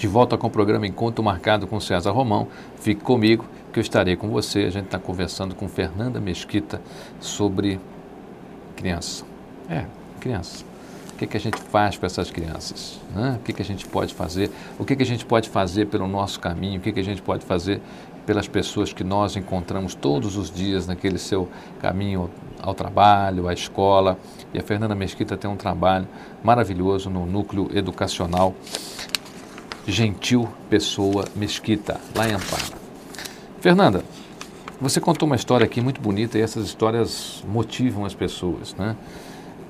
De volta com o programa Encontro Marcado com César Romão. Fique comigo, que eu estarei com você. A gente está conversando com Fernanda Mesquita sobre criança. É, criança. O que, que a gente faz para essas crianças? Né? O que, que a gente pode fazer? O que, que a gente pode fazer pelo nosso caminho? O que, que a gente pode fazer pelas pessoas que nós encontramos todos os dias naquele seu caminho ao trabalho, à escola. E a Fernanda Mesquita tem um trabalho maravilhoso no núcleo educacional Gentil Pessoa Mesquita, lá em Amparo. Fernanda, você contou uma história aqui muito bonita e essas histórias motivam as pessoas, né?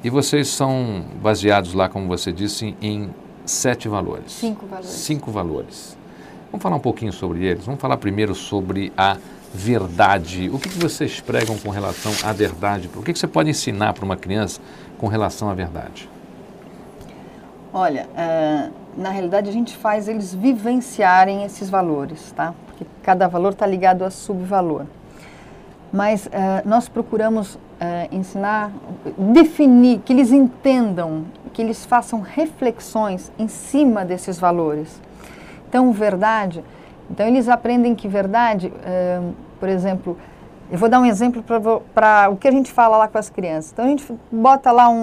E vocês são baseados lá, como você disse, em sete valores. Cinco valores. Cinco valores. Vamos falar um pouquinho sobre eles. Vamos falar primeiro sobre a verdade. O que, que vocês pregam com relação à verdade? O que, que você pode ensinar para uma criança com relação à verdade? Olha, uh, na realidade a gente faz eles vivenciarem esses valores, tá? Porque cada valor está ligado a subvalor. Mas uh, nós procuramos uh, ensinar, definir, que eles entendam, que eles façam reflexões em cima desses valores. Então, verdade. Então, eles aprendem que verdade, uh, por exemplo, eu vou dar um exemplo para o que a gente fala lá com as crianças. Então, a gente bota lá um,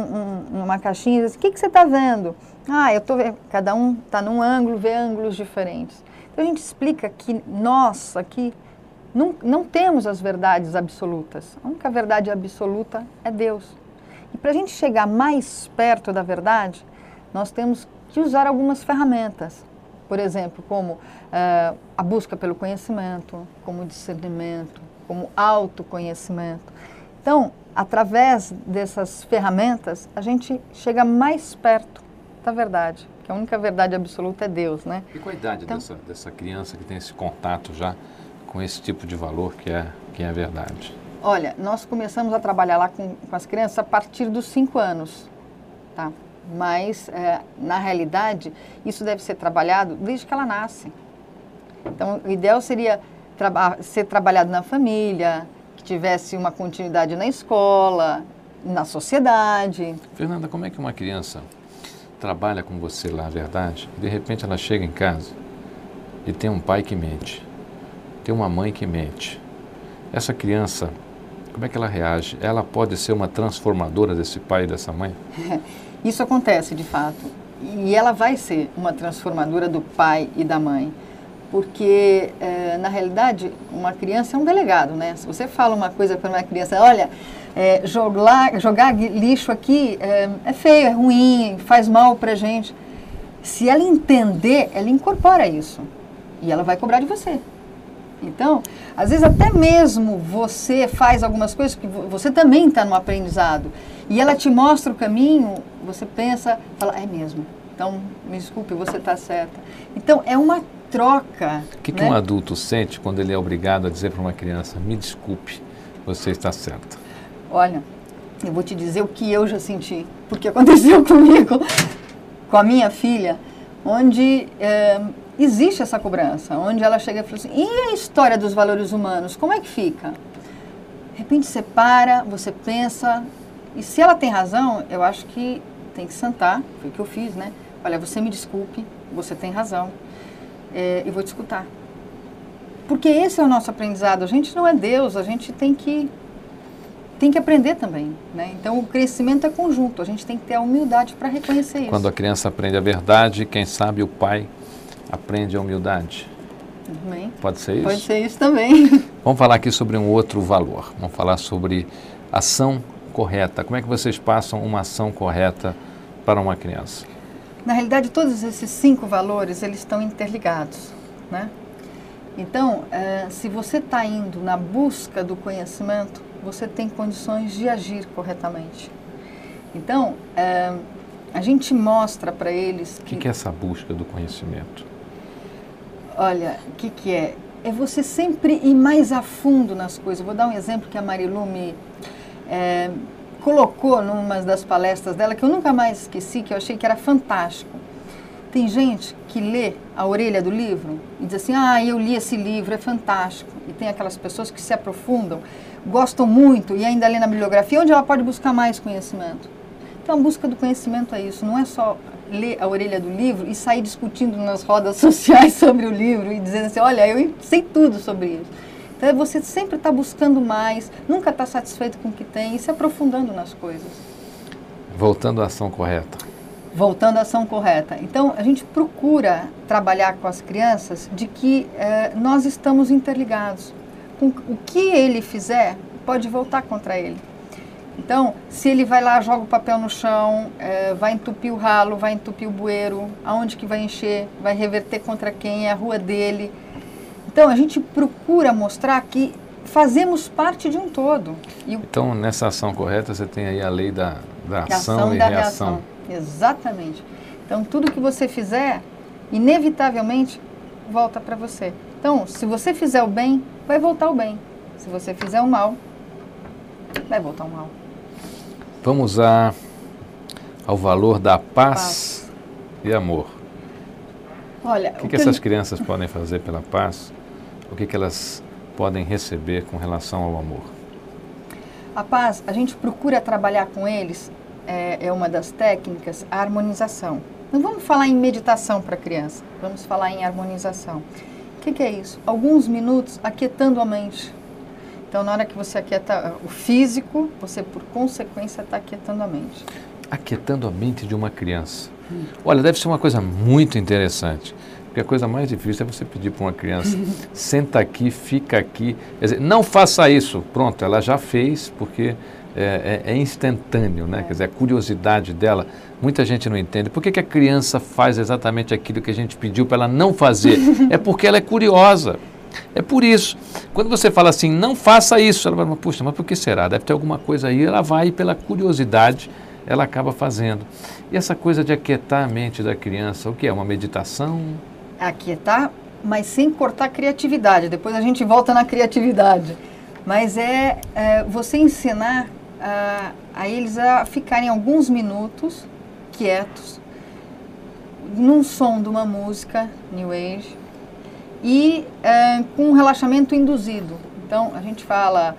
um, uma caixinha e diz: O que, que você está vendo? Ah, eu estou vendo. Cada um está num ângulo, vê ângulos diferentes. Então, a gente explica que nós aqui não, não temos as verdades absolutas. A única verdade absoluta é Deus. E para a gente chegar mais perto da verdade, nós temos que usar algumas ferramentas por exemplo, como uh, a busca pelo conhecimento, como discernimento, como autoconhecimento. Então, através dessas ferramentas, a gente chega mais perto da verdade, que a única verdade absoluta é Deus, né? E qual a idade então, dessa, dessa criança que tem esse contato já com esse tipo de valor que é, que é a verdade? Olha, nós começamos a trabalhar lá com, com as crianças a partir dos cinco anos, tá? mas é, na realidade isso deve ser trabalhado desde que ela nasce. Então, o ideal seria traba ser trabalhado na família, que tivesse uma continuidade na escola, na sociedade. Fernanda, como é que uma criança trabalha com você lá, verdade? De repente ela chega em casa e tem um pai que mente, tem uma mãe que mente. Essa criança, como é que ela reage? Ela pode ser uma transformadora desse pai e dessa mãe? Isso acontece de fato. E ela vai ser uma transformadora do pai e da mãe. Porque, é, na realidade, uma criança é um delegado, né? Se você fala uma coisa para uma criança, olha, é, jogar, jogar lixo aqui é, é feio, é ruim, faz mal para gente. Se ela entender, ela incorpora isso. E ela vai cobrar de você. Então, às vezes até mesmo você faz algumas coisas que você também está no aprendizado e ela te mostra o caminho, você pensa, fala, é mesmo. Então, me desculpe, você está certa. Então, é uma troca. O que, né? que um adulto sente quando ele é obrigado a dizer para uma criança, me desculpe, você está certa? Olha, eu vou te dizer o que eu já senti, porque aconteceu comigo, com a minha filha, onde é, existe essa cobrança, onde ela chega e fala assim, e a história dos valores humanos, como é que fica? De repente você para, você pensa, e se ela tem razão, eu acho que tem que sentar, foi o que eu fiz, né? Olha, você me desculpe, você tem razão, é, eu vou te escutar. Porque esse é o nosso aprendizado, a gente não é Deus, a gente tem que tem que aprender também, né? Então o crescimento é conjunto, a gente tem que ter a humildade para reconhecer isso. Quando a criança aprende a verdade, quem sabe o pai aprende a humildade. Também. Pode ser isso? Pode ser isso também. Vamos falar aqui sobre um outro valor. Vamos falar sobre ação correta. Como é que vocês passam uma ação correta para uma criança? Na realidade, todos esses cinco valores eles estão interligados, né? Então, é, se você está indo na busca do conhecimento, você tem condições de agir corretamente. Então, é, a gente mostra para eles que... O que é essa busca do conhecimento? Olha, o que, que é? É você sempre ir mais a fundo nas coisas. Vou dar um exemplo que a Marilu me é, colocou numa das palestras dela, que eu nunca mais esqueci, que eu achei que era fantástico. Tem gente que lê a orelha do livro e diz assim: Ah, eu li esse livro, é fantástico. E tem aquelas pessoas que se aprofundam, gostam muito e ainda lê na bibliografia, onde ela pode buscar mais conhecimento. Então, a busca do conhecimento é isso, não é só ler a orelha do livro e sair discutindo nas rodas sociais sobre o livro e dizendo assim, olha, eu sei tudo sobre isso. Então você sempre está buscando mais, nunca está satisfeito com o que tem e se aprofundando nas coisas. Voltando à ação correta. Voltando à ação correta. Então a gente procura trabalhar com as crianças de que eh, nós estamos interligados. Com o que ele fizer pode voltar contra ele. Então, se ele vai lá, joga o papel no chão, é, vai entupir o ralo, vai entupir o bueiro, aonde que vai encher, vai reverter contra quem, é a rua dele. Então, a gente procura mostrar que fazemos parte de um todo. O... Então, nessa ação correta, você tem aí a lei da, da ação, ação, e da reação. reação. Exatamente. Então, tudo que você fizer, inevitavelmente, volta para você. Então, se você fizer o bem, vai voltar o bem. Se você fizer o mal, vai voltar o mal. Vamos a, ao valor da paz, paz. e amor. Olha, o que, que, que essas crianças podem fazer pela paz? O que, que elas podem receber com relação ao amor? A paz, a gente procura trabalhar com eles, é, é uma das técnicas, a harmonização. Não vamos falar em meditação para a criança, vamos falar em harmonização. O que, que é isso? Alguns minutos aquietando a mente, então, na hora que você aquieta o físico, você, por consequência, está aquietando a mente. Aquietando a mente de uma criança. Hum. Olha, deve ser uma coisa muito interessante. Porque a coisa mais difícil é você pedir para uma criança, senta aqui, fica aqui. Quer dizer, não faça isso. Pronto, ela já fez, porque é, é, é instantâneo, né? Quer dizer, a curiosidade dela, muita gente não entende. Por que, que a criança faz exatamente aquilo que a gente pediu para ela não fazer? é porque ela é curiosa. É por isso. Quando você fala assim, não faça isso, ela vai, puxa, mas por que será? Deve ter alguma coisa aí. Ela vai pela curiosidade, ela acaba fazendo. E essa coisa de aquietar a mente da criança, o que é? Uma meditação? Aquietar, mas sem cortar a criatividade. Depois a gente volta na criatividade. Mas é, é você ensinar a, a eles a ficarem alguns minutos quietos, num som de uma música New Age, e é, com um relaxamento induzido. Então, a gente fala,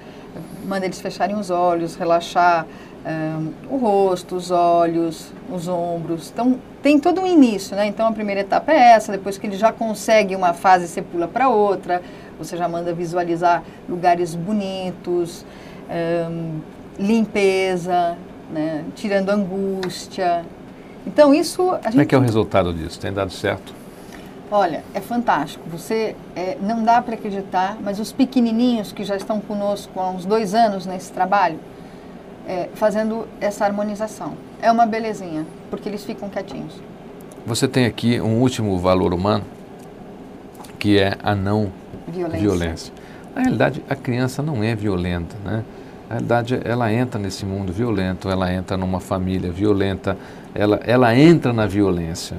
manda eles fecharem os olhos, relaxar é, o rosto, os olhos, os ombros. Então, tem todo um início, né? Então, a primeira etapa é essa, depois que ele já consegue uma fase, você pula para outra, você já manda visualizar lugares bonitos, é, limpeza, né? tirando angústia. Então, isso... A gente... Como é que é o resultado disso? Tem dado certo? Olha, é fantástico. Você é, não dá para acreditar, mas os pequenininhos que já estão conosco há uns dois anos nesse trabalho, é, fazendo essa harmonização. É uma belezinha, porque eles ficam quietinhos. Você tem aqui um último valor humano, que é a não violência. violência. Na realidade, a criança não é violenta, né? Na realidade, ela entra nesse mundo violento, ela entra numa família violenta, ela, ela entra na violência.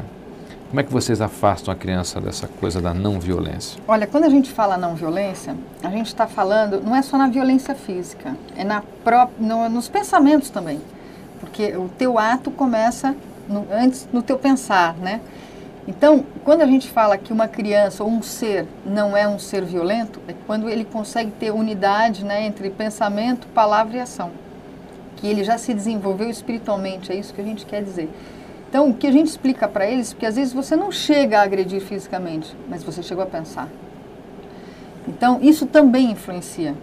Como é que vocês afastam a criança dessa coisa da não violência? Olha, quando a gente fala não violência, a gente está falando, não é só na violência física, é na pró no, nos pensamentos também. Porque o teu ato começa no, antes no teu pensar, né? Então, quando a gente fala que uma criança ou um ser não é um ser violento, é quando ele consegue ter unidade né, entre pensamento, palavra e ação. Que ele já se desenvolveu espiritualmente, é isso que a gente quer dizer. Então, o que a gente explica para eles, porque às vezes você não chega a agredir fisicamente, mas você chegou a pensar. Então, isso também influencia.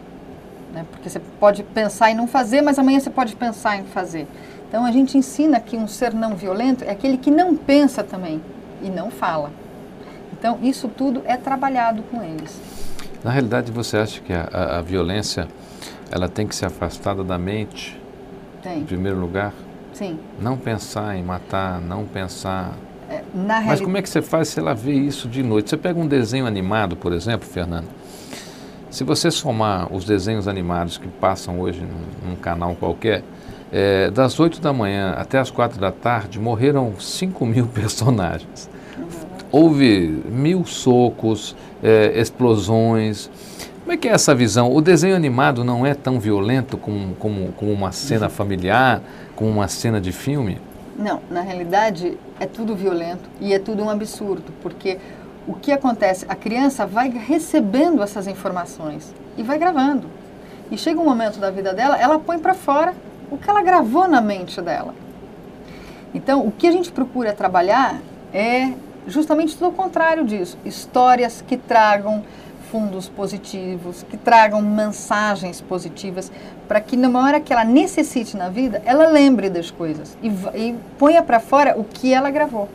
Né? Porque você pode pensar em não fazer, mas amanhã você pode pensar em fazer. Então, a gente ensina que um ser não violento é aquele que não pensa também e não fala. Então, isso tudo é trabalhado com eles. Na realidade, você acha que a, a, a violência ela tem que ser afastada da mente, tem. em primeiro lugar? Sim. Não pensar em matar, não pensar. É, Mas como é que você faz se ela vê isso de noite? Você pega um desenho animado, por exemplo, Fernando. Se você somar os desenhos animados que passam hoje num, num canal qualquer, é, das 8 da manhã até as 4 da tarde, morreram 5 mil personagens. Houve mil socos, é, explosões. Como é que é essa visão? O desenho animado não é tão violento como, como, como uma cena familiar, como uma cena de filme? Não, na realidade é tudo violento e é tudo um absurdo, porque o que acontece? A criança vai recebendo essas informações e vai gravando. E chega um momento da vida dela, ela põe para fora o que ela gravou na mente dela. Então, o que a gente procura trabalhar é justamente tudo o contrário disso. Histórias que tragam fundos positivos, que tragam mensagens positivas, para que numa hora que ela necessite na vida, ela lembre das coisas e, e ponha para fora o que ela gravou.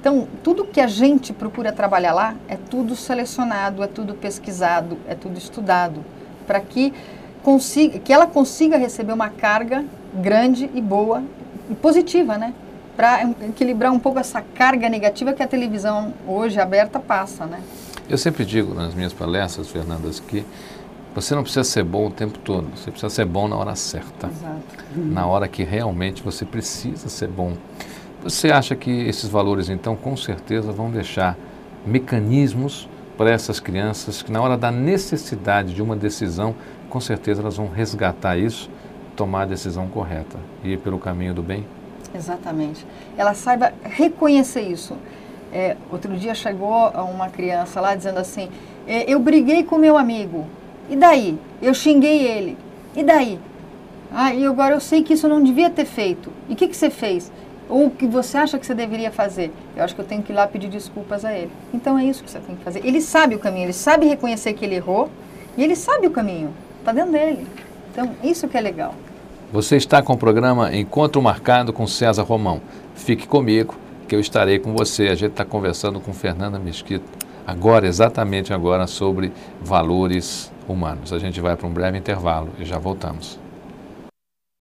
Então, tudo que a gente procura trabalhar lá é tudo selecionado, é tudo pesquisado, é tudo estudado, para que, consiga, que ela consiga receber uma carga grande e boa e positiva, né? Para equilibrar um pouco essa carga negativa que a televisão hoje aberta passa, né? Eu sempre digo nas minhas palestras, Fernandas, que você não precisa ser bom o tempo todo, você precisa ser bom na hora certa. Exato. Na hora que realmente você precisa ser bom. Você acha que esses valores, então, com certeza vão deixar mecanismos para essas crianças que, na hora da necessidade de uma decisão, com certeza elas vão resgatar isso, tomar a decisão correta e ir pelo caminho do bem? Exatamente. Ela saiba reconhecer isso. É, outro dia chegou uma criança lá dizendo assim: é, Eu briguei com meu amigo, e daí? Eu xinguei ele, e daí? Ah, e agora eu sei que isso não devia ter feito. E o que, que você fez? Ou o que você acha que você deveria fazer? Eu acho que eu tenho que ir lá pedir desculpas a ele. Então é isso que você tem que fazer. Ele sabe o caminho, ele sabe reconhecer que ele errou e ele sabe o caminho. Está dentro dele. Então, isso que é legal. Você está com o programa Encontro Marcado com César Romão. Fique comigo, que eu estarei com você. A gente está conversando com Fernanda Mesquita, agora, exatamente agora, sobre valores humanos. A gente vai para um breve intervalo e já voltamos.